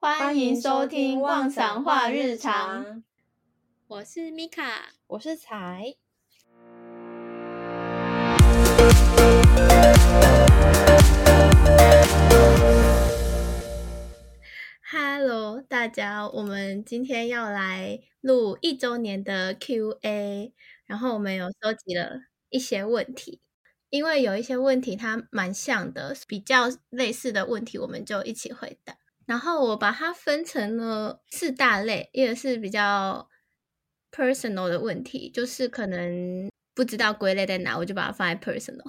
欢迎收听《妄想话日常》，我是米卡，我是才。Hello，大家，我们今天要来录一周年的 Q&A，然后我们有收集了一些问题，因为有一些问题它蛮像的，比较类似的问题，我们就一起回答。然后我把它分成了四大类，一个是比较 personal 的问题，就是可能不知道归类在哪，我就把它放在 personal。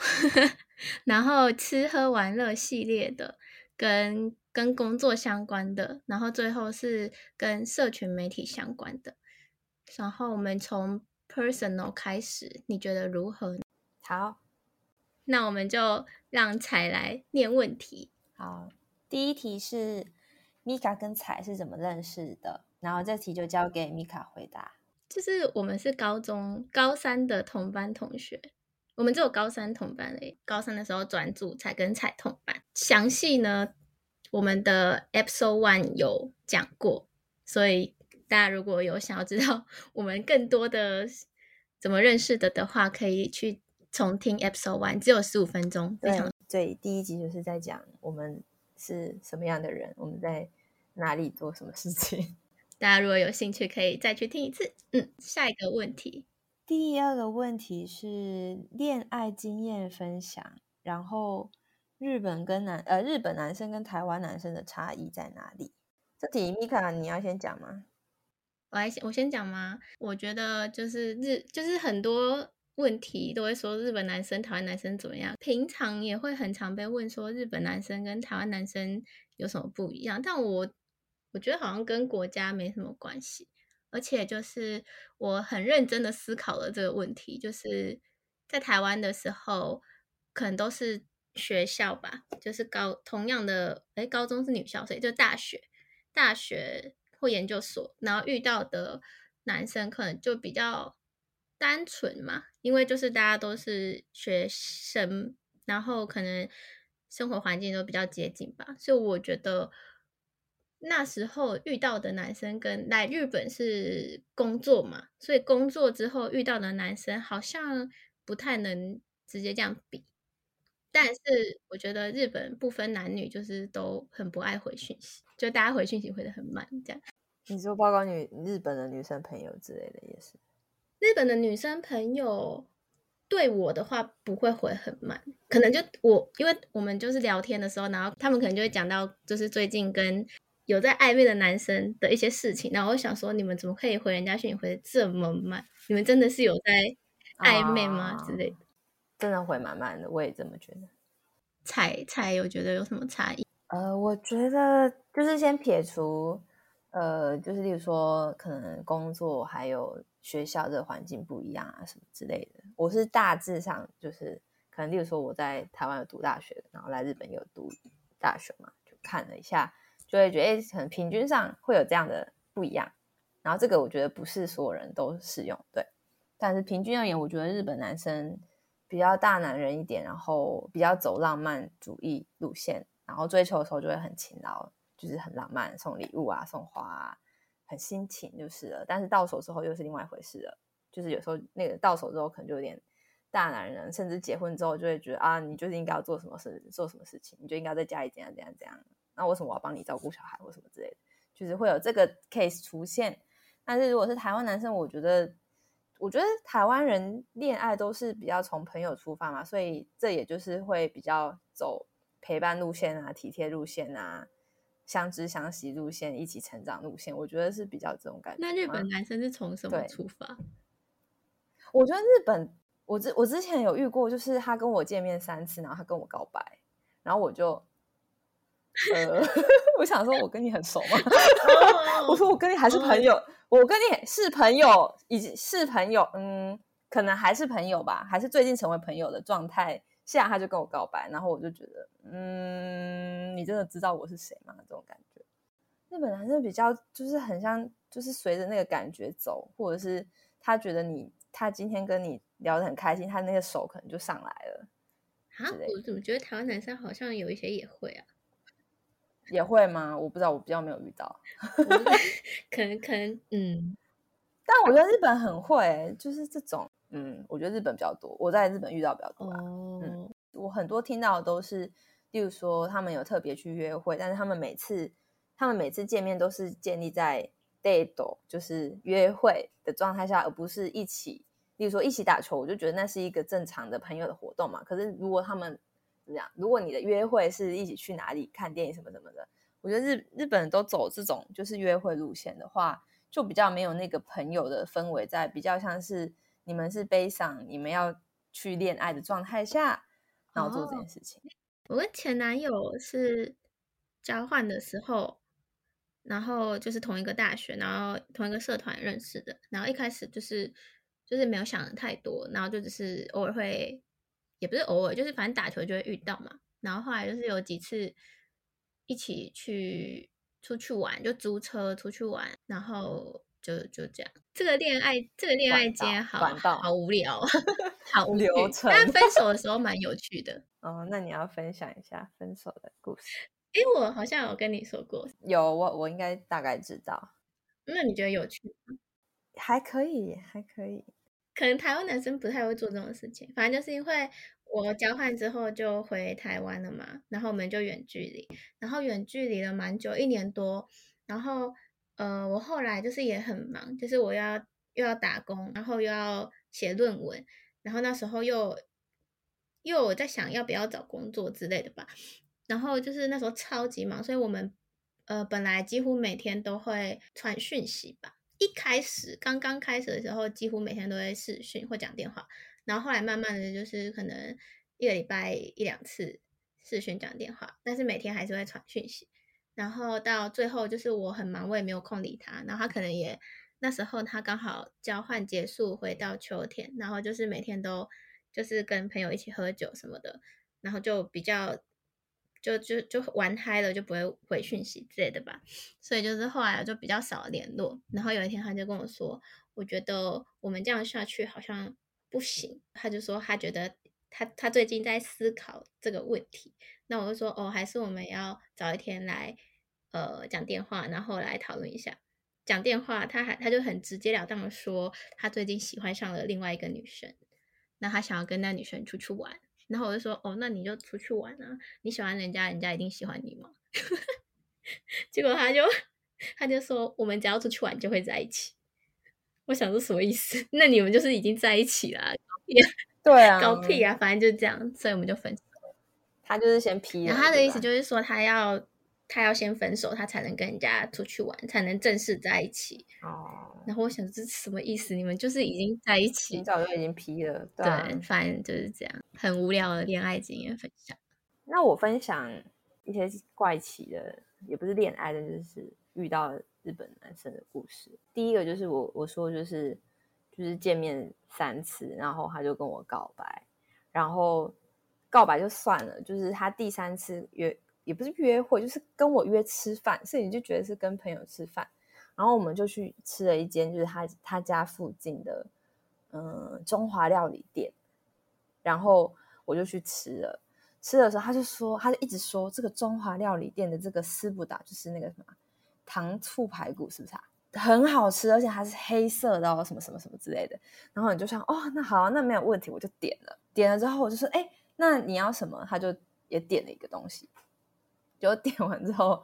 然后吃喝玩乐系列的，跟跟工作相关的，然后最后是跟社群媒体相关的。然后我们从 personal 开始，你觉得如何？好，那我们就让彩来念问题。好，第一题是。米卡跟彩是怎么认识的？然后这题就交给米卡回答。就是我们是高中高三的同班同学，我们只有高三同班诶。高三的时候转组才跟彩同班。详细呢，我们的 episode one 有讲过，所以大家如果有想要知道我们更多的怎么认识的的话，可以去重听 episode one，只有十五分钟。非常，对，第一集就是在讲我们是什么样的人，我们在。哪里做什么事情？大家如果有兴趣，可以再去听一次。嗯，下一个问题，第二个问题是恋爱经验分享，然后日本跟男呃日本男生跟台湾男生的差异在哪里？这题米卡你要先讲吗？我来先，我先讲吗？我觉得就是日就是很多问题都会说日本男生、台湾男生怎么样，平常也会很常被问说日本男生跟台湾男生有什么不一样，但我。我觉得好像跟国家没什么关系，而且就是我很认真的思考了这个问题，就是在台湾的时候，可能都是学校吧，就是高同样的，哎，高中是女校，所以就大学、大学或研究所，然后遇到的男生可能就比较单纯嘛，因为就是大家都是学生，然后可能生活环境都比较接近吧，所以我觉得。那时候遇到的男生跟来日本是工作嘛，所以工作之后遇到的男生好像不太能直接这样比。但是我觉得日本不分男女，就是都很不爱回讯息，就大家回讯息回的很慢，这样。你说包括女日本的女生朋友之类的也是。日本的女生朋友对我的话不会回很慢，可能就我因为我们就是聊天的时候，然后他们可能就会讲到就是最近跟。有在暧昧的男生的一些事情，然后我想说，你们怎么可以回人家讯息回的这么慢？你们真的是有在暧昧吗？啊、之类的，真的回蛮慢的，我也这么觉得。采采，有觉得有什么差异？呃，我觉得就是先撇除，呃，就是例如说，可能工作还有学校这环境不一样啊，什么之类的。我是大致上就是，可能例如说我在台湾有读大学，然后来日本有读大学嘛，就看了一下。就会觉得，可能平均上会有这样的不一样，然后这个我觉得不是所有人都适用，对。但是平均而言，我觉得日本男生比较大男人一点，然后比较走浪漫主义路线，然后追求的时候就会很勤劳，就是很浪漫，送礼物啊，送花啊，很辛勤就是了。但是到手之后又是另外一回事了，就是有时候那个到手之后可能就有点大男人，甚至结婚之后就会觉得啊，你就是应该要做什么事，做什么事情，你就应该在家里怎样怎样怎样。那为什么我要帮你照顾小孩或什么之类的？就是会有这个 case 出现。但是如果是台湾男生，我觉得，我觉得台湾人恋爱都是比较从朋友出发嘛，所以这也就是会比较走陪伴路线啊、体贴路线啊、相知相惜路线、一起成长路线。我觉得是比较这种感觉。那日本男生是从什么出发？我觉得日本，我之我之前有遇过，就是他跟我见面三次，然后他跟我告白，然后我就。呃，我想说，我跟你很熟吗？我说我跟你还是朋友，我跟你是朋友，已经是朋友，嗯，可能还是朋友吧，还是最近成为朋友的状态下，他就跟我告白，然后我就觉得，嗯，你真的知道我是谁吗？这种感觉，日本男生比较就是很像，就是随着那个感觉走，或者是他觉得你，他今天跟你聊得很开心，他那个手可能就上来了。啊，我怎么觉得台湾男生好像有一些也会啊？也会吗？我不知道，我比较没有遇到。可能可能嗯，但我觉得日本很会，就是这种嗯，我觉得日本比较多，我在日本遇到比较多。哦、嗯，我很多听到的都是，例如说他们有特别去约会，但是他们每次他们每次见面都是建立在 date，就是约会的状态下，而不是一起。例如说一起打球，我就觉得那是一个正常的朋友的活动嘛。可是如果他们怎么样，如果你的约会是一起去哪里看电影什么什么的，我觉得日日本人都走这种就是约会路线的话，就比较没有那个朋友的氛围在，比较像是你们是悲伤，你们要去恋爱的状态下，然后做这件事情。哦，我跟前男友是交换的时候，然后就是同一个大学，然后同一个社团认识的，然后一开始就是。就是没有想的太多，然后就只是偶尔会，也不是偶尔，就是反正打球就会遇到嘛。然后后来就是有几次一起去出去玩，就租车出去玩，然后就就这样。这个恋爱，这个恋爱经验好好无聊，好无聊。但分手的 时候蛮有趣的。哦，那你要分享一下分手的故事？诶，我好像有跟你说过。有，我我应该大概知道。那你觉得有趣吗？还可以，还可以。可能台湾男生不太会做这种事情，反正就是因为我交换之后就回台湾了嘛，然后我们就远距离，然后远距离了蛮久，一年多，然后呃，我后来就是也很忙，就是我要又要打工，然后又要写论文，然后那时候又又我在想要不要找工作之类的吧，然后就是那时候超级忙，所以我们呃本来几乎每天都会传讯息吧。一开始刚刚开始的时候，几乎每天都会视讯或讲电话，然后后来慢慢的就是可能一个礼拜一两次视讯讲电话，但是每天还是会传讯息，然后到最后就是我很忙，我也没有空理他，然后他可能也那时候他刚好交换结束回到秋天，然后就是每天都就是跟朋友一起喝酒什么的，然后就比较。就就就玩嗨了，就不会回讯息之类的吧，所以就是后来就比较少联络。然后有一天他就跟我说，我觉得我们这样下去好像不行。他就说他觉得他他最近在思考这个问题。那我就说哦，还是我们要找一天来呃讲电话，然后来讨论一下。讲电话，他还他就很直截了当的说，他最近喜欢上了另外一个女生，那他想要跟那女生出去玩。然后我就说，哦，那你就出去玩啊！你喜欢人家，人家一定喜欢你吗？结果他就 他就说，我们只要出去玩就会在一起。我想说什么意思？那你们就是已经在一起了？对啊，搞屁啊！反正就这样，所以我们就分手。他就是先批，然后他的意思就是说，他要。他要先分手，他才能跟人家出去玩，才能正式在一起。哦，然后我想这是什么意思？你们就是已经在一起，你早就已经批了。对，对，反正就是这样，很无聊的恋爱经验分享。那我分享一些怪奇的，也不是恋爱的，就是遇到日本男生的故事。第一个就是我我说就是就是见面三次，然后他就跟我告白，然后告白就算了，就是他第三次约。也不是约会，就是跟我约吃饭，所以你就觉得是跟朋友吃饭。然后我们就去吃了一间，就是他他家附近的，嗯，中华料理店。然后我就去吃了，吃的时候他就说，他就一直说这个中华料理店的这个斯布达就是那个什么糖醋排骨，是不是啊？很好吃，而且还是黑色的哦，什么什么什么之类的。然后你就想，哦，那好啊，那没有问题，我就点了。点了之后我就说，哎，那你要什么？他就也点了一个东西。就点完之后，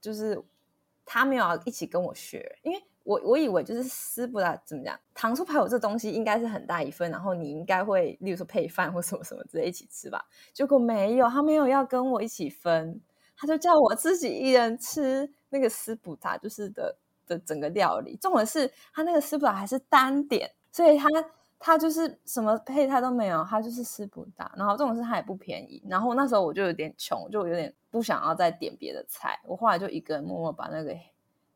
就是他没有要一起跟我学，因为我我以为就是师傅啦，怎么讲，糖醋排骨这东西应该是很大一份，然后你应该会，例如说配饭或什么什么之类一起吃吧。结果没有，他没有要跟我一起分，他就叫我自己一人吃那个师傅塔，就是的的整个料理。重点是他那个师傅塔还是单点，所以他。他就是什么配菜都没有，他就是吃不大。然后这种是它也不便宜。然后那时候我就有点穷，就有点不想要再点别的菜。我后来就一个人默默把那个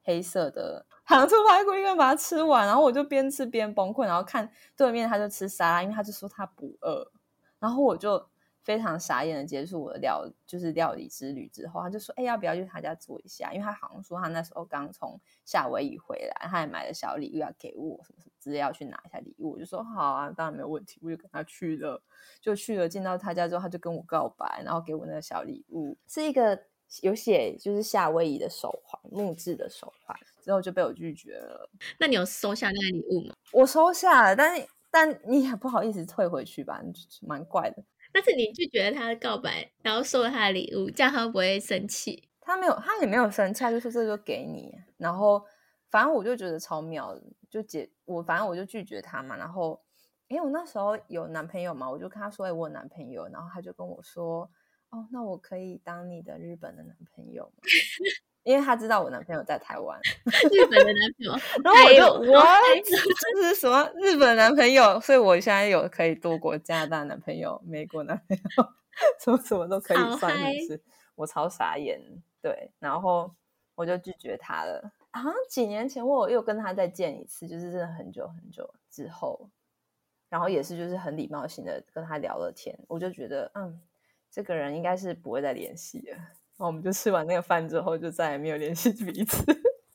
黑色的 糖醋排骨一个人把它吃完。然后我就边吃边崩溃。然后看对面他就吃沙拉，因为他就说他不饿。然后我就。非常傻眼的结束我的料，就是料理之旅之后，他就说：“哎，要不要去他家坐一下？因为他好像说他那时候刚从夏威夷回来，他还买了小礼物要给我，什么什么之类要去拿一下礼物。”我就说：“好啊，当然没有问题。”我就跟他去了，就去了。进到他家之后，他就跟我告白，然后给我那个小礼物，是一个有写就是夏威夷的手环，木质的手环，之后就被我拒绝了。那你有收下那个礼物吗？我收下了，但是但你也不好意思退回去吧，蛮怪的。但是你拒绝了他的告白，然后收了他的礼物，这样他不会生气？他没有，他也没有生气，就说这就给你。然后反正我就觉得超妙，就解我反正我就拒绝他嘛。然后因为我那时候有男朋友嘛，我就跟他说：“哎，我有男朋友。”然后他就跟我说。哦，那我可以当你的日本的男朋友吗？因为他知道我男朋友在台湾，日本的男朋友，然后我就我这是什么日本男朋友？所以我现在有可以多国加拿大男朋友、美国男朋友，什么什么都可以算，是不是？我超傻眼，对，然后我就拒绝他了。好像几年前我又跟他再见一次，就是真的很久很久之后，然后也是就是很礼貌性的跟他聊了天，我就觉得嗯。这个人应该是不会再联系了。然后我们就吃完那个饭之后，就再也没有联系彼此，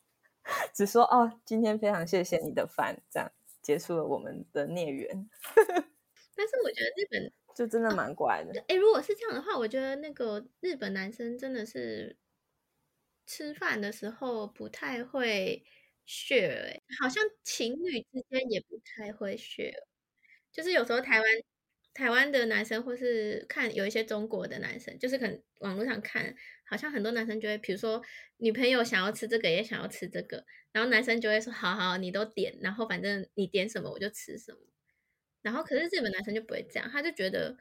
只说哦，今天非常谢谢你的饭，这样结束了我们的孽缘。但是我觉得日本就真的蛮怪的。哎、啊，如果是这样的话，我觉得那个日本男生真的是吃饭的时候不太会 share，好像情侣之间也不太会 share，就是有时候台湾。台湾的男生，或是看有一些中国的男生，就是可能网络上看，好像很多男生就会，比如说女朋友想要吃这个，也想要吃这个，然后男生就会说：“好好，你都点，然后反正你点什么我就吃什么。”然后可是日本男生就不会这样，他就觉得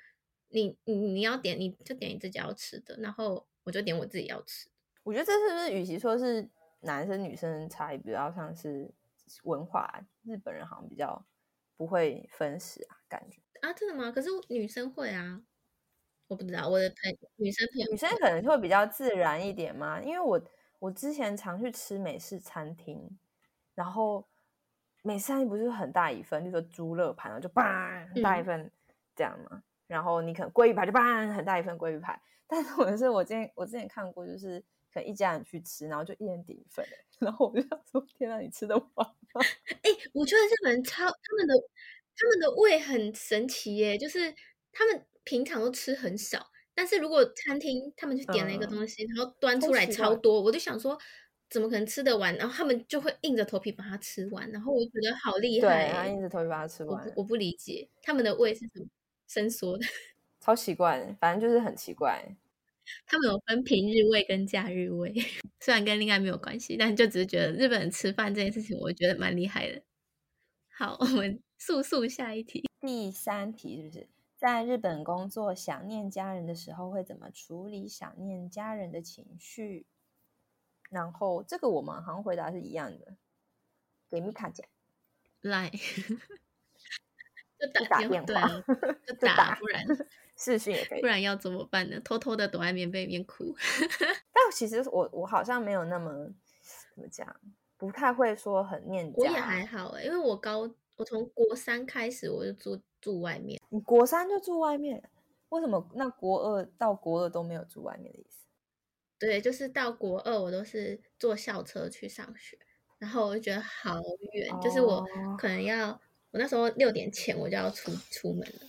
你你你要点，你就点你自己要吃的，然后我就点我自己要吃。我觉得这是不是与其说是男生女生差异，比较像是文化，日本人好像比较不会分食啊，感觉。啊，真的吗？可是女生会啊，我不知道我的朋女生朋友女生可能会比较自然一点嘛，因为我我之前常去吃美式餐厅，然后美式餐厅不是很大一份，就说猪肋排，然后就叭很大一份这样嘛，嗯、然后你可能鲑鱼排就叭很大一份鲑鱼排，但是我是我之前我之前看过，就是可能一家人去吃，然后就一人点一份，然后我就想说，天哪，你吃得完吗？哎、欸，我觉得日本人超他们的。他们的胃很神奇耶，就是他们平常都吃很少，但是如果餐厅他们去点了一个东西，嗯、然后端出来超多，我就想说怎么可能吃得完？然后他们就会硬着头皮把它吃完，然后我觉得好厉害，对，他硬着头皮把它吃完。我不，我不理解他们的胃是怎么伸缩的，超奇怪，反正就是很奇怪。他们有分平日胃跟假日胃，虽然跟恋爱没有关系，但就只是觉得日本人吃饭这件事情，我觉得蛮厉害的。好，我们。速速下一题，第三题是不是在日本工作想念家人的时候会怎么处理想念家人的情绪？然后这个我们好像回答是一样的，给米卡讲，来，就打打电话，就打，不然 视讯也可以，不然要怎么办呢？偷偷的躲在棉被里面哭。但其实我我好像没有那么怎么讲，不太会说很念家。我也还好哎，因为我高。我从国三开始我就住住外面。你国三就住外面？为什么那国二到国二都没有住外面的意思？对，就是到国二我都是坐校车去上学，然后我就觉得好远，哦、就是我可能要我那时候六点前我就要出出门了。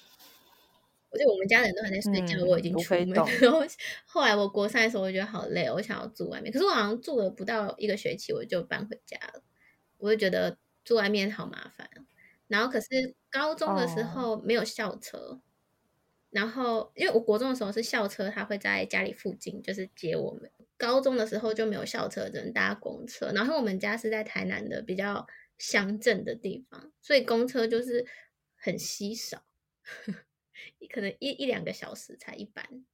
我觉得我们家人都还在睡觉，嗯、我已经出门。然后后来我国三的时候我觉得好累，我想要住外面，可是我好像住了不到一个学期我就搬回家了，我就觉得住外面好麻烦。然后可是高中的时候没有校车，oh. 然后因为我国中的时候是校车，他会在家里附近就是接我们。高中的时候就没有校车，只能搭公车。然后我们家是在台南的比较乡镇的地方，所以公车就是很稀少，可能一一两个小时才一班。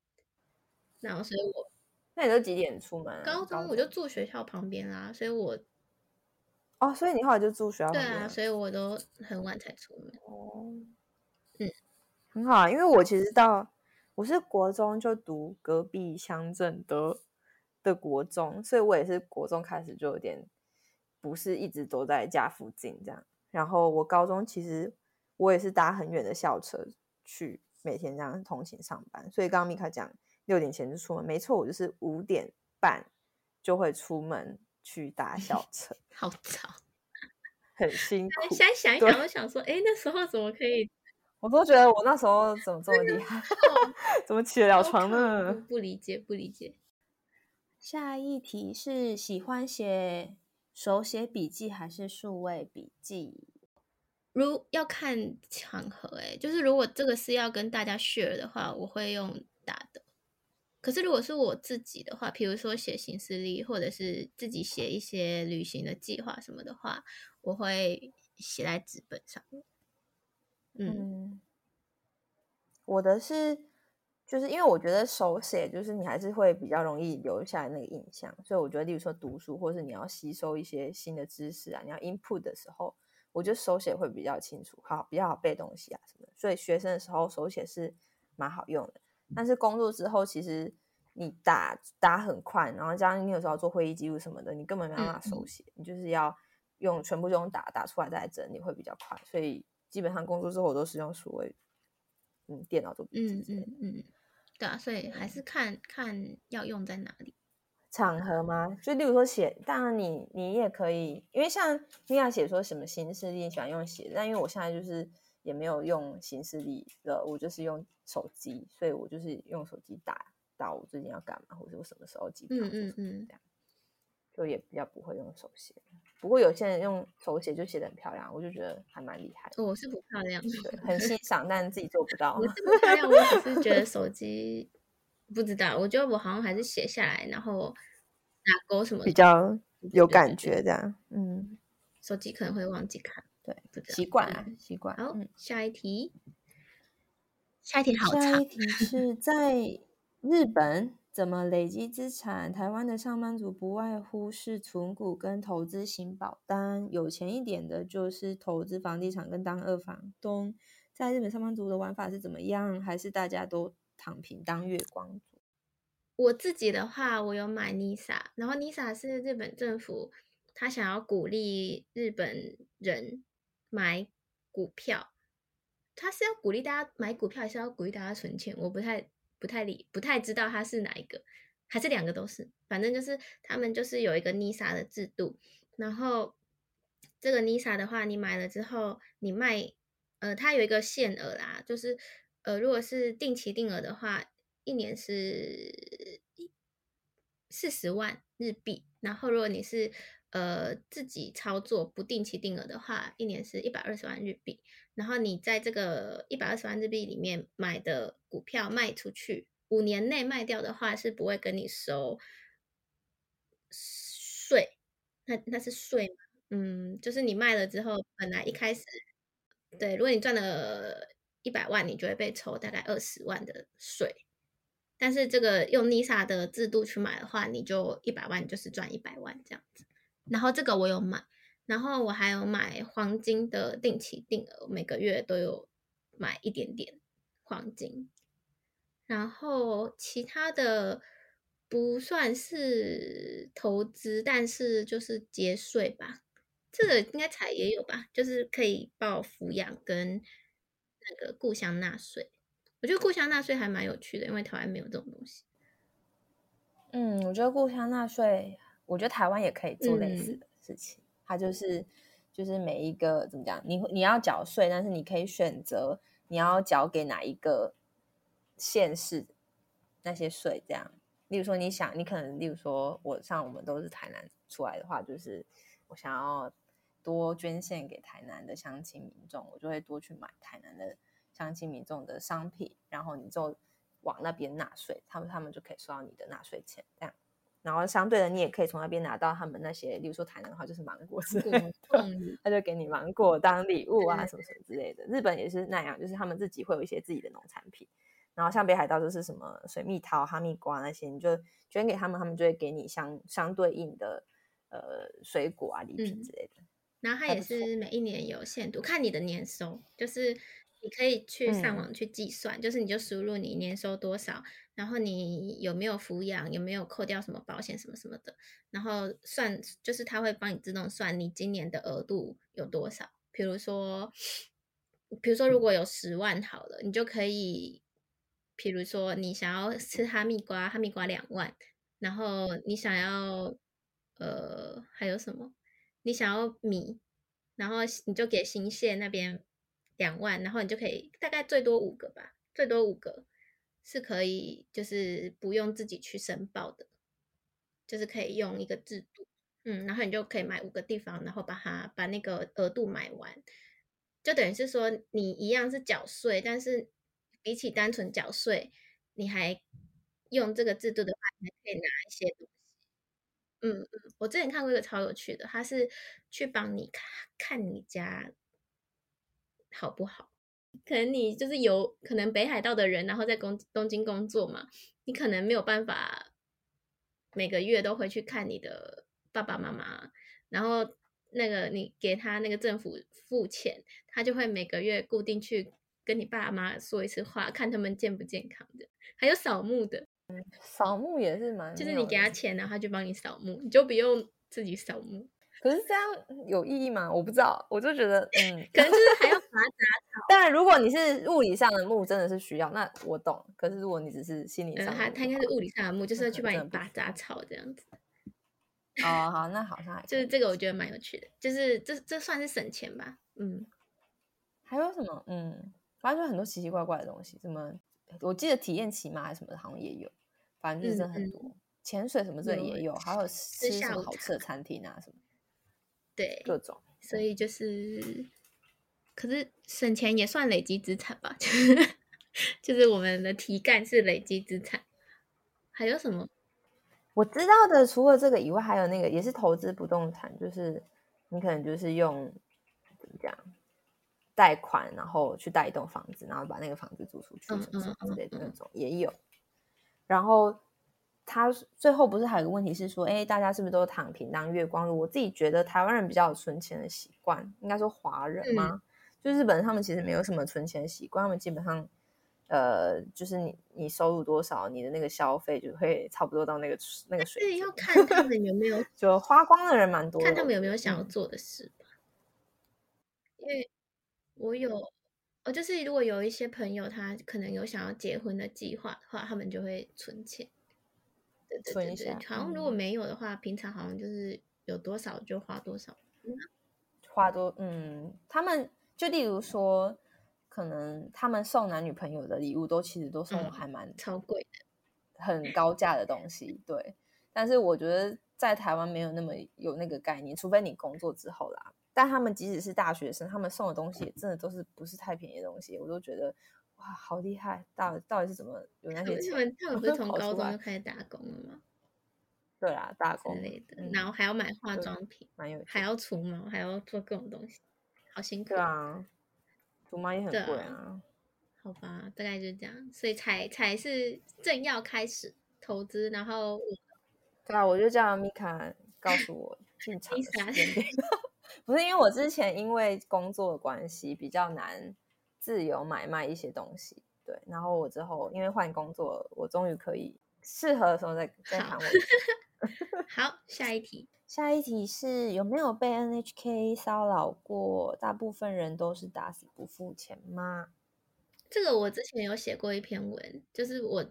然后所以我那你都几点出门啊？高中我就住学校旁边啦，所以我。哦，所以你后来就住学校？对啊，所以我都很晚才出门。哦，嗯，很好啊，因为我其实到我是国中就读隔壁乡镇的的国中，所以我也是国中开始就有点不是一直都在家附近这样。然后我高中其实我也是搭很远的校车去每天这样通勤上班，所以刚刚米卡讲六点前就出门，没错，我就是五点半就会出门。去搭校 车，好早，很辛苦。现在想一想，我想说，哎对，那时候怎么可以？我都觉得我那时候怎么这么厉害，怎么起得了床呢？不理解，不理解。下一题是喜欢写手写笔记还是数位笔记？如要看场合，哎，就是如果这个是要跟大家 share 的话，我会用打的。可是如果是我自己的话，比如说写行事历，或者是自己写一些旅行的计划什么的话，我会写在纸本上。嗯，我的是。就是因为我觉得手写，就是你还是会比较容易留下来那个印象，所以我觉得，例如说读书，或是你要吸收一些新的知识啊，你要 input 的时候，我觉得手写会比较清楚，好，比较好背东西啊什么。所以学生的时候手写是蛮好用的，但是工作之后，其实你打打很快，然后加上你有时候要做会议记录什么的，你根本没办法手写，你就是要用全部用打打出来再整理会比较快。所以基本上工作之后我都是用所谓，嗯，电脑做笔记。嗯嗯嗯。对啊，所以还是看看要用在哪里场合吗？就例如说写，当然你你也可以，因为像你要写说什么形式你，喜欢用写，但因为我现在就是也没有用行事历了，我就是用手机，所以我就是用手机打打我最近要干嘛，或者我什么时候记嗯嗯嗯，这样就也比较不会用手写。不过有些人用手写就写的很漂亮，我就觉得还蛮厉害。我是不漂亮，对，很欣赏，但是自己做不到。我是不漂亮，我只是觉得手 机不知道，我觉得我好像还是写下来，然后打勾什么比较有感觉这样。嗯，手机可能会忘记看，对，习惯啊，习惯。好，下一题，下一题好长。下一题是 在日本。怎么累积资产？台湾的上班族不外乎是存股跟投资型保单，有钱一点的就是投资房地产跟当二房东。在日本上班族的玩法是怎么样？还是大家都躺平当月光族？我自己的话，我有买 NISA，然后 NISA 是日本政府他想要鼓励日本人买股票，他是要鼓励大家买股票，还是要鼓励大家存钱？我不太。不太理，不太知道它是哪一个，还是两个都是，反正就是他们就是有一个 NISA 的制度，然后这个 NISA 的话，你买了之后，你卖，呃，它有一个限额啦，就是呃，如果是定期定额的话，一年是四十万日币，然后如果你是呃自己操作不定期定额的话，一年是一百二十万日币。然后你在这个一百二十万日币里面买的股票卖出去，五年内卖掉的话是不会跟你收税。那那是税吗？嗯，就是你卖了之后，本来一开始，对，如果你赚了一百万，你就会被抽大概二十万的税。但是这个用 NISA 的制度去买的话，你就一百万就是赚一百万这样子。然后这个我有买。然后我还有买黄金的定期定额，每个月都有买一点点黄金。然后其他的不算是投资，但是就是节税吧。这个应该才也有吧，就是可以报抚养跟那个故乡纳税。我觉得故乡纳税还蛮有趣的，因为台湾没有这种东西。嗯，我觉得故乡纳税，我觉得台湾也可以做类似的事情。嗯它就是，就是每一个怎么讲，你你要缴税，但是你可以选择你要缴给哪一个县市那些税，这样。例如说，你想，你可能，例如说，我像我们都是台南出来的话，就是我想要多捐献给台南的乡亲民众，我就会多去买台南的乡亲民众的商品，然后你就往那边纳税，他们他们就可以收到你的纳税钱，这样。然后相对的，你也可以从那边拿到他们那些，例如说台南的话就是芒果之类的，他就给你芒果当礼物啊，什么什么之类的。日本也是那样，就是他们自己会有一些自己的农产品。然后像北海道就是什么水蜜桃、哈密瓜那些，你就捐给他们，他们就会给你相相对应的呃水果啊礼品之类的。嗯。然后它也是每一年有限度，看你的年收，就是。你可以去上网去计算，嗯、就是你就输入你年收多少，然后你有没有抚养，有没有扣掉什么保险什么什么的，然后算就是它会帮你自动算你今年的额度有多少。比如说，比如说如果有十万好了，你就可以，比如说你想要吃哈密瓜，哈密瓜两万，然后你想要呃还有什么？你想要米，然后你就给新潟那边。两万，然后你就可以大概最多五个吧，最多五个是可以，就是不用自己去申报的。就是可以用一个制度，嗯，然后你就可以买五个地方，然后把它把那个额度买完，就等于是说你一样是缴税，但是比起单纯缴税，你还用这个制度的话，你还可以拿一些东西。嗯嗯，我之前看过一个超有趣的，他是去帮你看看你家好不好。可能你就是有可能北海道的人，然后在工东京工作嘛，你可能没有办法每个月都回去看你的爸爸妈妈，然后那个你给他那个政府付钱，他就会每个月固定去跟你爸妈说一次话，看他们健不健康的，还有扫墓的，扫墓也是蛮，就是你给他钱，然后他就帮你扫墓，你就不用自己扫墓。可是这样有意义吗？我不知道，我就觉得，嗯，可能就是还要拔杂草。当然，如果你是物理上的木，真的是需要，那我懂。可是如果你只是心理上的，他他应该是物理上的木，就是要去帮你拔杂草这样子。哦，好，那好像还就是这个，我觉得蛮有趣的，就是这这算是省钱吧。嗯，还有什么？嗯，反正就很多奇奇怪怪的东西，什么我记得体验骑马还是什么的，好像也有。反正就是很多，潜水什么这也有，还有吃什么好吃的餐厅啊什么。对，各种，所以就是，可是省钱也算累积资产吧？就是我们的题干是累积资产。还有什么？我知道的，除了这个以外，还有那个也是投资不动产，就是你可能就是用怎么讲，贷款然后去贷一栋房子，然后把那个房子租出去什么什么之类的那种也有，然后。他最后不是还有个问题是说，哎，大家是不是都躺平当月光族？我自己觉得台湾人比较有存钱的习惯，应该说华人吗？嗯、就日本人他们其实没有什么存钱的习惯，他们基本上，呃，就是你你收入多少，你的那个消费就会差不多到那个那个水平。要看他们有没有就花光的人蛮多，看他们有没有想要做的事吧。嗯、因为我有，哦，就是如果有一些朋友他可能有想要结婚的计划的话，他们就会存钱。对对对对，好像如果没有的话，嗯、平常好像就是有多少就花多少，花多嗯，他们就例如说，可能他们送男女朋友的礼物都其实都送还蛮、嗯、超贵的，很高价的东西，对。但是我觉得在台湾没有那么有那个概念，除非你工作之后啦。但他们即使是大学生，他们送的东西也真的都是不是太便宜的东西，我都觉得。哇，好厉害！到底到底是怎么有那些钱？他们他们不是从高中就开始打工了吗？对啊，打工之类的，嗯、然后还要买化妆品，蛮有，还要除毛，还要做各种东西，好辛苦。对啊，除毛也很贵啊，啊。好吧，大概就这样，所以才才是正要开始投资，然后 对啊，我就叫米卡告诉我进场的时间 不是因为我之前因为工作的关系比较难。自由买卖一些东西，对。然后我之后因为换工作，我终于可以适合的时候再再谈我。好，下一题。下一题是有没有被 NHK 骚扰过？大部分人都是打死不付钱吗？这个我之前有写过一篇文，就是我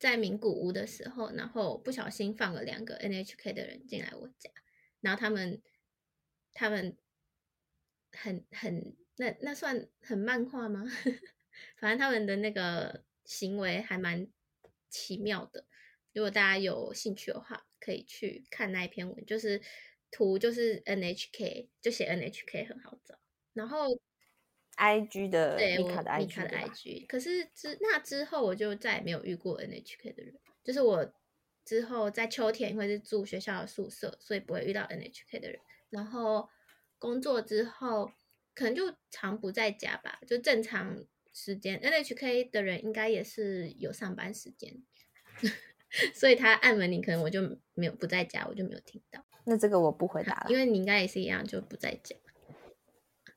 在名古屋的时候，然后不小心放了两个 NHK 的人进来我家，然后他们他们很很。那那算很漫画吗？反正他们的那个行为还蛮奇妙的。如果大家有兴趣的话，可以去看那一篇文，就是图就是 NHK，就写 NHK 很好找。然后 IG 的对，米卡的 IG。可是之那之后，我就再也没有遇过 NHK 的人。就是我之后在秋天会是住学校的宿舍，所以不会遇到 NHK 的人。然后工作之后。可能就常不在家吧，就正常时间，NHK 的人应该也是有上班时间，所以他按门铃，可能我就没有不在家，我就没有听到。那这个我不回答了，因为你应该也是一样，就不在家。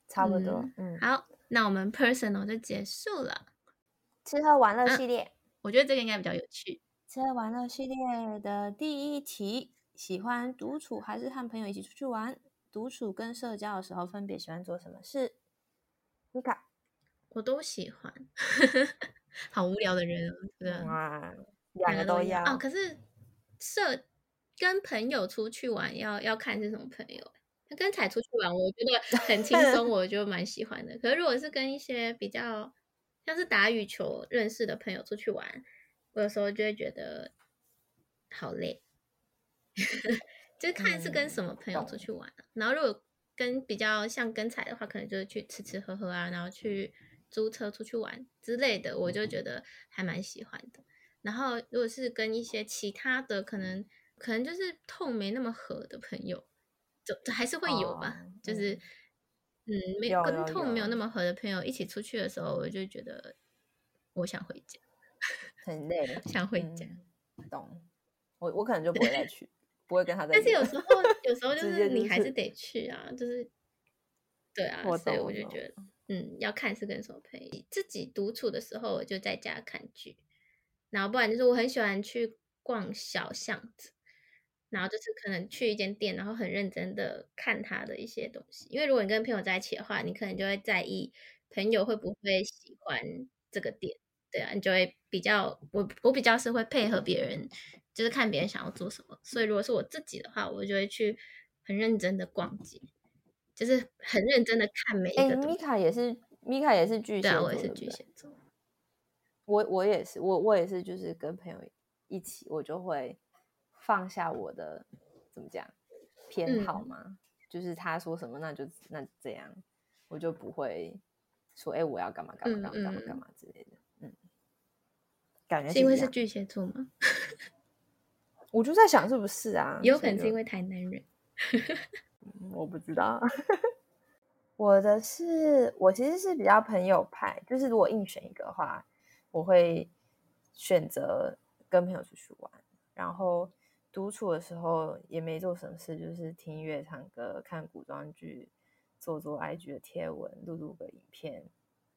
差不多，嗯，嗯好，那我们 personal 就结束了。吃喝玩乐系列，啊，我觉得这个应该比较有趣。吃喝玩乐系列的第一题，喜欢独处还是和朋友一起出去玩？独处跟社交的时候，分别喜欢做什么事？你看，我都喜欢，好无聊的人啊，两个都要哦。可是社跟朋友出去玩要要看是什么朋友。跟彩出去玩，我觉得很轻松，我就蛮喜欢的。可是如果是跟一些比较像是打羽球认识的朋友出去玩，我有时候就会觉得好累。就是看是跟什么朋友出去玩，啊嗯、然后如果跟比较像跟彩的话，可能就是去吃吃喝喝啊，然后去租车出去玩之类的，我就觉得还蛮喜欢的。然后如果是跟一些其他的，可能可能就是痛没那么合的朋友，就还是会有吧，哦、就是嗯，没跟痛没有那么合的朋友一起出去的时候，我就觉得我想回家，很累，想回家。嗯、懂，我我可能就不会再去。不会跟他在，但是有时候有时候就是你还是得去啊，就是对啊，所以我就觉得，嗯，要看是跟什么朋友。自己独处的时候，我就在家看剧，然后不然就是我很喜欢去逛小巷子，然后就是可能去一间店，然后很认真的看他的一些东西。因为如果你跟朋友在一起的话，你可能就会在意朋友会不会喜欢这个店，对啊，你就会比较，我我比较是会配合别人。就是看别人想要做什么，所以如果是我自己的话，我就会去很认真的逛街，就是很认真的看每一个。哎，米卡也是，米卡也是巨蟹座，我也是巨蟹座。我我也是，我我也是，就是跟朋友一起，我就会放下我的怎么讲偏好嘛，嗯、就是他说什么，那就那这样，我就不会说，哎，我要干嘛干嘛干嘛干嘛干嘛之类的。嗯，感觉是，是因为是巨蟹座吗？我就在想是不是啊？有可能是因为台南人，我不知道。我的是，我其实是比较朋友派，就是如果硬选一个的话，我会选择跟朋友出去玩。然后独处的时候也没做什么事，就是听音乐、唱歌、看古装剧、做做 IG 的贴文、录录个影片，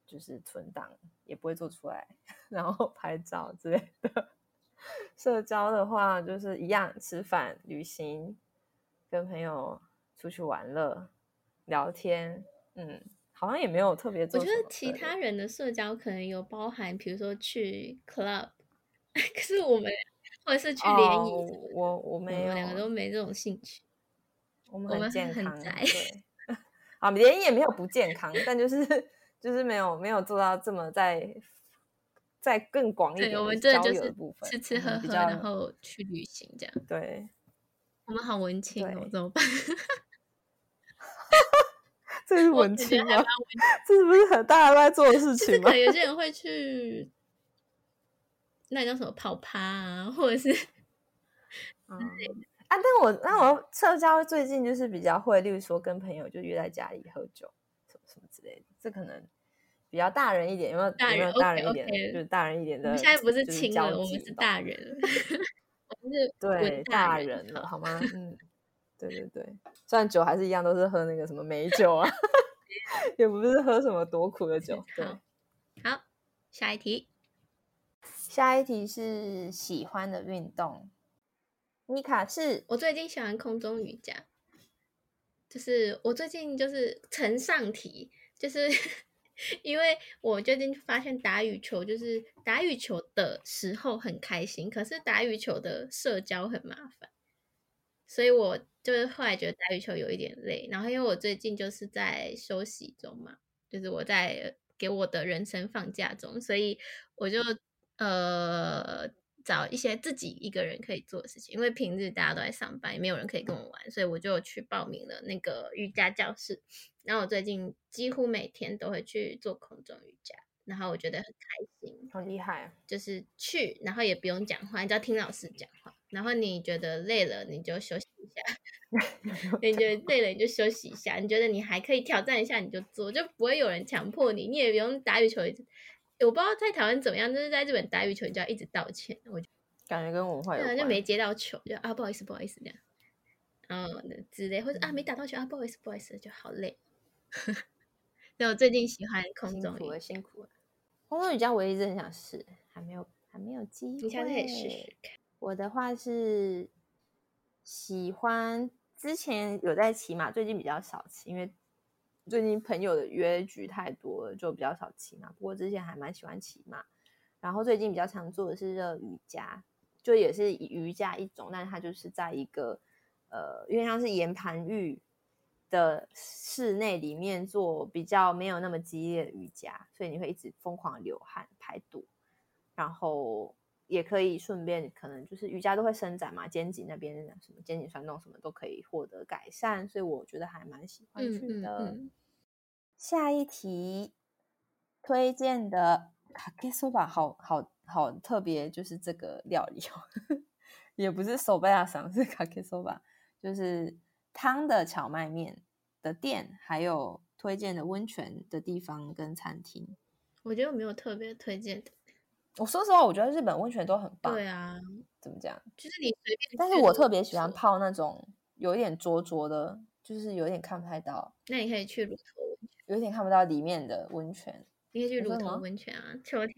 就是存档，也不会做出来，然后拍照之类的。社交的话，就是一样吃饭、旅行，跟朋友出去玩乐、聊天。嗯，好像也没有特别做。我觉得其他人的社交可能有包含，比如说去 club，可是我们或者是去联谊、哦，我我没有，两个都没这种兴趣。我们很健康。对，啊，联谊也没有不健康，但就是就是没有没有做到这么在。再更广一点的，我们这就是吃吃喝喝，然后去旅行这样。对，我们好文青哦，怎么办？这是文青吗？这是不是很大家都在做的事情吗？有些人会去，那叫什么跑趴啊，或者是嗯啊，但我那我社交最近就是比较会，例如说跟朋友就约在家里喝酒，什么什么之类的，这可能。比较大人一点，有没有？大人，有没有大人一点，okay, okay. 就是大人一点的。我们现在不是亲了，我们是大人。我们是对大人了，好吗？嗯，对对对。虽然酒还是一样，都是喝那个什么美酒啊，也不是喝什么多苦的酒。对，好，下一题。下一题是喜欢的运动。妮卡是，我最近喜欢空中瑜伽，就是我最近就是承上题，就是。因为我最近发现打羽球，就是打羽球的时候很开心，可是打羽球的社交很麻烦，所以我就是后来觉得打羽球有一点累。然后因为我最近就是在休息中嘛，就是我在给我的人生放假中，所以我就呃。找一些自己一个人可以做的事情，因为平日大家都在上班，也没有人可以跟我玩，所以我就去报名了那个瑜伽教室。然后我最近几乎每天都会去做空中瑜伽，然后我觉得很开心，好厉害啊！就是去，然后也不用讲话，你只要听老师讲话。然后你觉得累了，你就休息一下；你觉得累了，你就休息一下。你觉得你还可以挑战一下，你就做，就不会有人强迫你，你也不用打羽球。我不知道在台湾怎么样，就是在日本打羽球，你就要一直道歉，我就感觉跟文化有关，就没接到球，就啊不好意思不好意思这样，嗯之类，或者啊没打到球啊不好意思不好意思，就好累。所以我最近喜欢空中瑜伽，辛苦了。空中瑜伽我一直很想试，还没有还没有机会。你下次可以试试看。我的话是喜欢，之前有在骑马，最近比较少骑，因为。最近朋友的约局太多了，就比较少骑马。不过之前还蛮喜欢骑马，然后最近比较常做的是热瑜伽，就也是瑜伽一种，但是它就是在一个呃，因为像是岩盘浴的室内里面做，比较没有那么激烈的瑜伽，所以你会一直疯狂流汗排毒，然后也可以顺便可能就是瑜伽都会伸展嘛，肩颈那边什么肩颈酸痛什么都可以获得改善，所以我觉得还蛮喜欢去的。嗯嗯嗯、下一题推荐的かけそば，好好好特别，就是这个料理哦，也不是手背啊，上是かけそば，就是汤的蕎麦面的店，还有推荐的温泉的地方跟餐厅。我觉得我没有特别推荐的。我说实话，我觉得日本温泉都很棒。对啊，怎么讲？就是你随便。但是我特别喜欢泡那种有一点浊浊的，就是有点看不太到。那你可以去乳头温泉， 有点看不到里面的温泉。你可以去乳头温泉啊，秋天。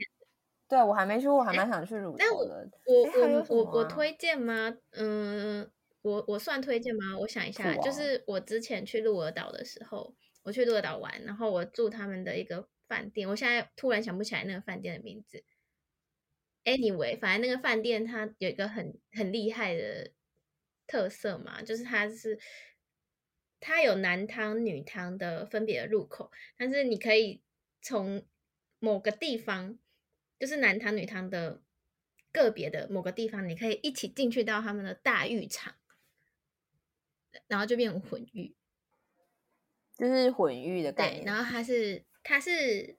对，我还没去过，我还蛮想去乳头的。我我我我推荐吗？嗯，我我算推荐吗？我想一下，就是我之前去鹿儿岛的时候，我去鹿儿岛玩，然后我住他们的一个饭店，我现在突然想不起来那个饭店的名字。Anyway，反正那个饭店它有一个很很厉害的特色嘛，就是它是它有男汤女汤的分别的入口，但是你可以从某个地方，就是男汤女汤的个别的某个地方，你可以一起进去到他们的大浴场，然后就变成混浴，就是混浴的概念。对，然后它是它是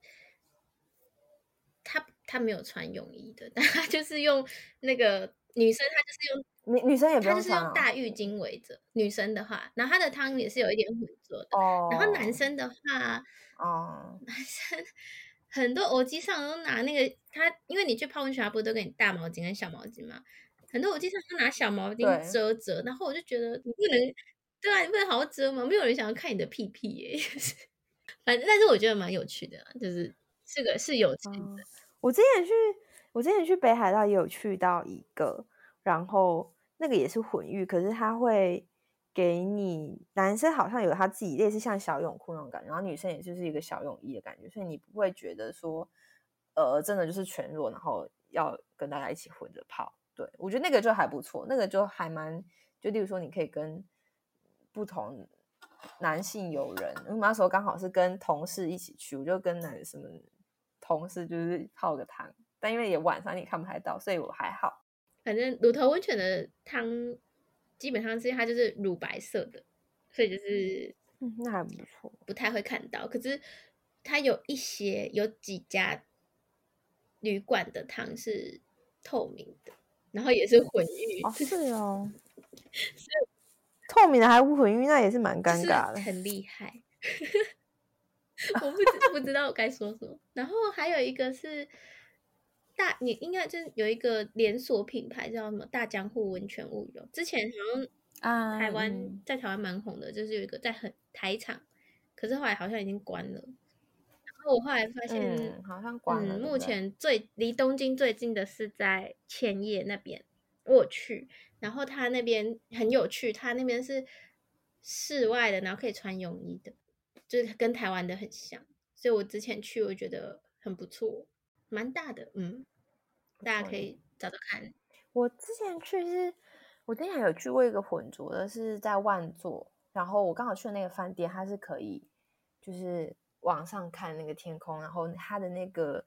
它。他没有穿泳衣的，但他就是用那个女生，她就是用女女生也不用她就是用大浴巾围着。女生的话，然后她的汤也是有一点混浊的。哦。然后男生的话，哦，男生很多偶机上都拿那个他，因为你去泡温泉，他不是都给你大毛巾跟小毛巾吗？很多偶机上都拿小毛巾遮遮，然后我就觉得你不能，对啊，你不能好好遮吗？没有人想要看你的屁屁耶。反正，但是我觉得蛮有趣的，就是是个是有趣的。哦我之前去，我之前去北海道也有去到一个，然后那个也是混浴，可是他会给你男生好像有他自己类似像小泳裤那种感觉，然后女生也就是一个小泳衣的感觉，所以你不会觉得说，呃，真的就是全裸，然后要跟大家一起混着泡。对，我觉得那个就还不错，那个就还蛮，就例如说你可以跟不同男性友人，我那时候刚好是跟同事一起去，我就跟男什么。同事就是泡个汤，但因为也晚上你看不太到，所以我还好。反正乳头温泉的汤基本上是它就是乳白色的，所以就是嗯，那还不错，不太会看到。可是它有一些有几家旅馆的汤是透明的，然后也是混浴。哦，是哦，是 透明的还不混浴，那也是蛮尴尬的，很厉害。我不知不知道我该说什么，然后还有一个是大，你应该就是有一个连锁品牌叫什么大江户温泉物流，之前好像啊台湾、嗯、在台湾蛮红的，就是有一个在很台场，可是后来好像已经关了。然后我后来发现，嗯、好像关了。嗯、目前最离东京最近的是在千叶那边，我去，然后他那边很有趣，他那边是室外的，然后可以穿泳衣的。就是跟台湾的很像，所以我之前去我觉得很不错，蛮大的，嗯，大家可以找找看。我之前去是，我之前有去过一个混浊的，是在万座，然后我刚好去的那个饭店，它是可以就是往上看那个天空，然后它的那个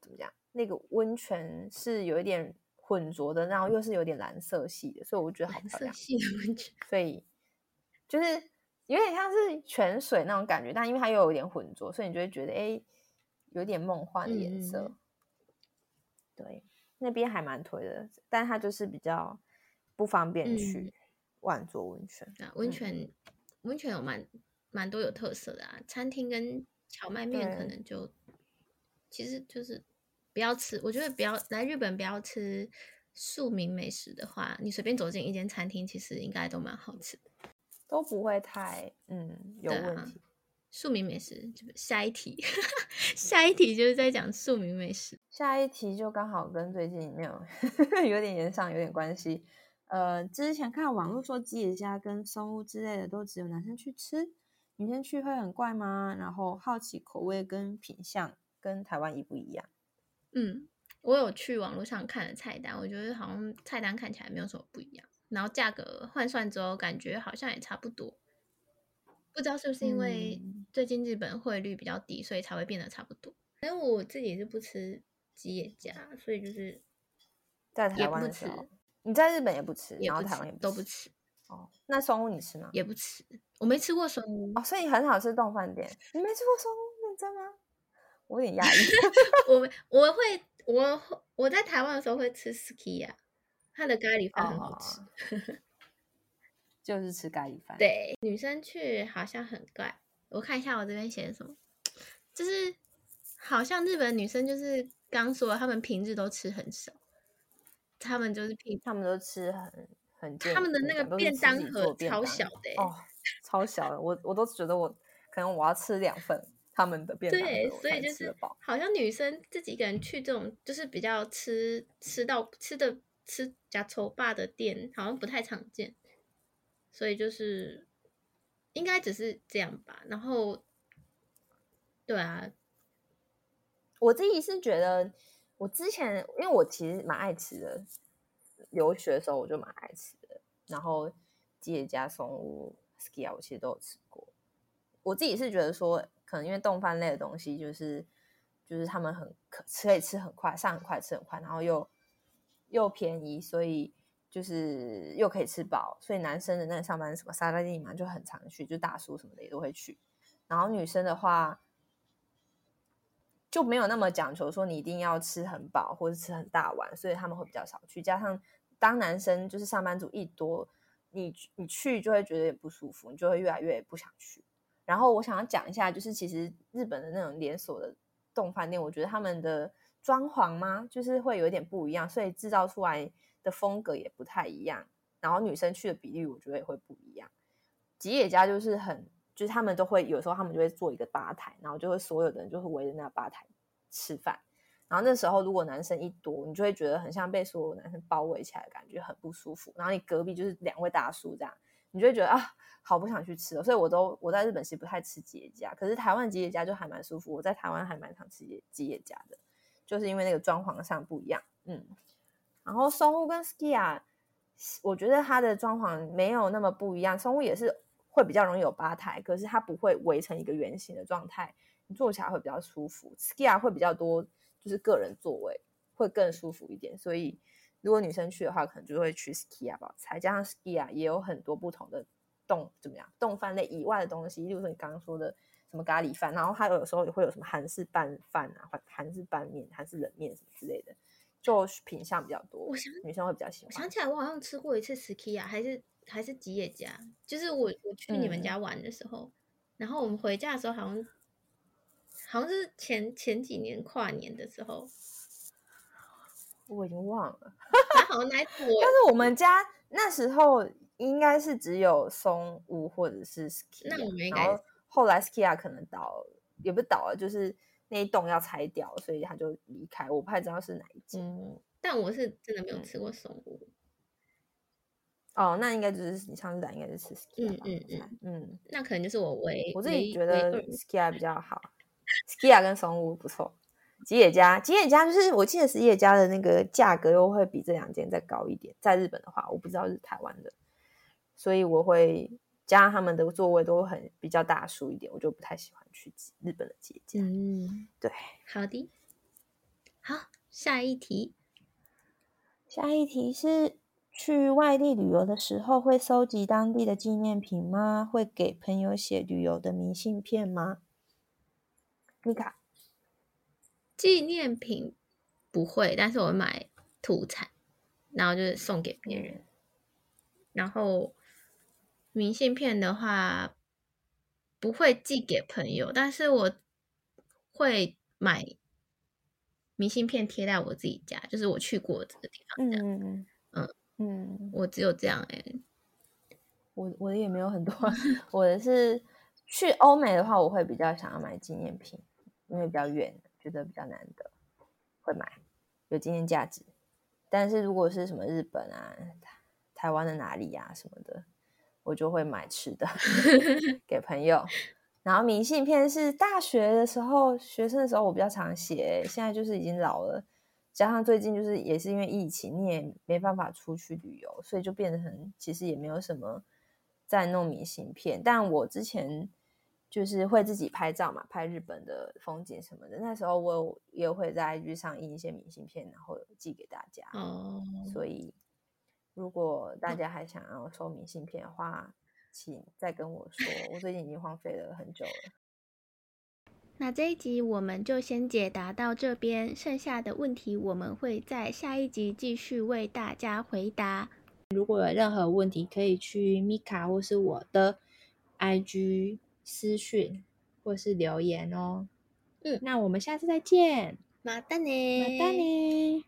怎么讲，那个温泉是有一点混浊的，然后又是有点蓝色系的，所以我觉得好漂亮。蓝色系的温泉，所以就是。有点像是泉水那种感觉，但因为它又有点混浊，所以你就会觉得哎，有点梦幻的颜色。嗯、对，那边还蛮推的，但它就是比较不方便去万座温泉。温泉，温泉有蛮蛮多有特色的啊，餐厅跟荞麦面可能就其实就是不要吃。我觉得不要来日本不要吃庶民美食的话，你随便走进一间餐厅，其实应该都蛮好吃的。都不会太嗯有问题。庶民美食，下一题，下一题就是在讲庶民美食。下一题就刚好跟最近没有 有点炎上有点关系。呃，之前看网络说吉野家跟松屋之类的都只有男生去吃，女生去会很怪吗？然后好奇口味跟品相跟台湾一不一样？嗯，我有去网络上看了菜单，我觉得好像菜单看起来没有什么不一样。然后价格换算之后，感觉好像也差不多。不知道是不是因为最近日本汇率比较低，所以才会变得差不多。因为我自己是不吃吉野家，所以就是在台湾不吃，你在日本也不吃，也不吃然后台湾也不都不吃。哦，那松屋你吃吗？也不吃，我没吃过松屋。哦，所以你很少吃丼饭店，你没吃过松屋，认真吗？我有点压抑。我我会我我在台湾的时候会吃 Sukiya，他的咖喱饭很好吃。哦、就是吃咖喱饭。对，女生去好像很怪。我看一下我这边写的什么，就是好像日本女生就是刚说她们平日都吃很少，她们就是平她们都吃很。很，她们的那个便当盒超小的、欸、哦，超小的，我我都觉得我可能我要吃两份他们的便当盒，对，所以就是好像女生自己一个人去这种就是比较吃吃到吃的吃呷粗霸的店，好像不太常见，所以就是应该只是这样吧。然后，对啊，我自己是觉得，我之前因为我其实蛮爱吃的。留学的时候我就蛮爱吃的，然后吉野家、松屋、Sukiya 我其实都有吃过。我自己是觉得说，可能因为丼饭类的东西，就是就是他们很可吃，可以吃很快，上很快，吃很快，然后又又便宜，所以就是又可以吃饱。所以男生的那个上班什么沙拉店嘛，就很常去，就大叔什么的也都会去。然后女生的话就没有那么讲求说你一定要吃很饱或者吃很大碗，所以他们会比较少去，加上。当男生就是上班族一多，你你去就会觉得有点不舒服，你就会越来越不想去。然后我想要讲一下，就是其实日本的那种连锁的丼饭店，我觉得他们的装潢嘛，就是会有点不一样，所以制造出来的风格也不太一样。然后女生去的比例，我觉得也会不一样。吉野家就是很，就是他们都会有时候他们就会做一个吧台，然后就会所有的人就会围着那吧台吃饭。然后那时候，如果男生一多，你就会觉得很像被所有男生包围起来，感觉很不舒服。然后你隔壁就是两位大叔这样，你就会觉得啊，好不想去吃了。所以我都我在日本其实不太吃吉野家，可是台湾吉野家就还蛮舒服。我在台湾还蛮常吃吉野家的，就是因为那个装潢上不一样。嗯，然后松屋跟 Skiya，我觉得它的装潢没有那么不一样。松屋也是会比较容易有吧台，可是它不会围成一个圆形的状态，你坐起来会比较舒服。Skia 会比较多。就是个人座位会更舒服一点，所以如果女生去的话，可能就会去 Skiya 吧。再加上 Skiya 也有很多不同的动怎么样动饭类以外的东西，例如说你刚刚说的什么咖喱饭，然后还有时候也会有什么韩式拌饭啊、韩式拌面、韩式冷面什么之类的，就品相比较多。我想女生会比较喜欢。我想起来，我好像吃过一次 Sukiya，还是还是吉野家，就是我我去你们家玩的时候，嗯、然后我们回家的时候好像。好像是前前几年跨年的时候，我已经忘了。好像那但是我们家那时候应该是只有松屋或者是 Sukiya，那我没然后后来 Sukiya 可能倒，也不倒了，就是那一栋要拆掉，所以他就离开。我不太知道是哪一间。嗯，但我是真的没有吃过松屋。嗯、哦，那应该就是你上次来应该是吃 Sukiya 嗯嗯嗯嗯，那可能就是我唯我自己觉得 Sukiya 比较好。Sukiya 跟松屋不错，吉野家吉野家就是我记得吉野家的那个价格又会比这两间再高一点。在日本的话，我不知道是台湾的，所以我会加上他们的座位都很比较大数一点，我就不太喜欢去日本的吉野家。嗯，对，好的，好，下一题，下一题是去外地旅游的时候会收集当地的纪念品吗？会给朋友写旅游的明信片吗？你看，纪念品不会，但是我会买土产，然后就是送给别人。然后明信片的话，不会寄给朋友，但是我会买明信片贴在我自己家，就是我去过这个地方。嗯嗯嗯嗯，我只有这样哎、欸。我我的也没有很多，我的是去欧美的话，我会比较想要买纪念品。因为比较远，觉得比较难得，会买有纪念价值。但是如果是什么日本啊、台湾的哪里呀、啊、什么的，我就会买吃的 给朋友。然后明信片是大学的时候，学生的时候我比较常写，现在就是已经老了，加上最近就是也是因为疫情，你也没办法出去旅游，所以就变得很其实也没有什么在弄明信片。但我之前。就是会自己拍照嘛，拍日本的风景什么的。那时候我也会在 IG 上印一些明信片，然后寄给大家。哦，所以如果大家还想要收明信片的话，请再跟我说。我最近已经荒废了很久了。那这一集我们就先解答到这边，剩下的问题我们会在下一集继续为大家回答。如果有任何问题，可以去米卡或是我的 IG 私讯或是留言哦。嗯，那我们下次再见，またね，またね。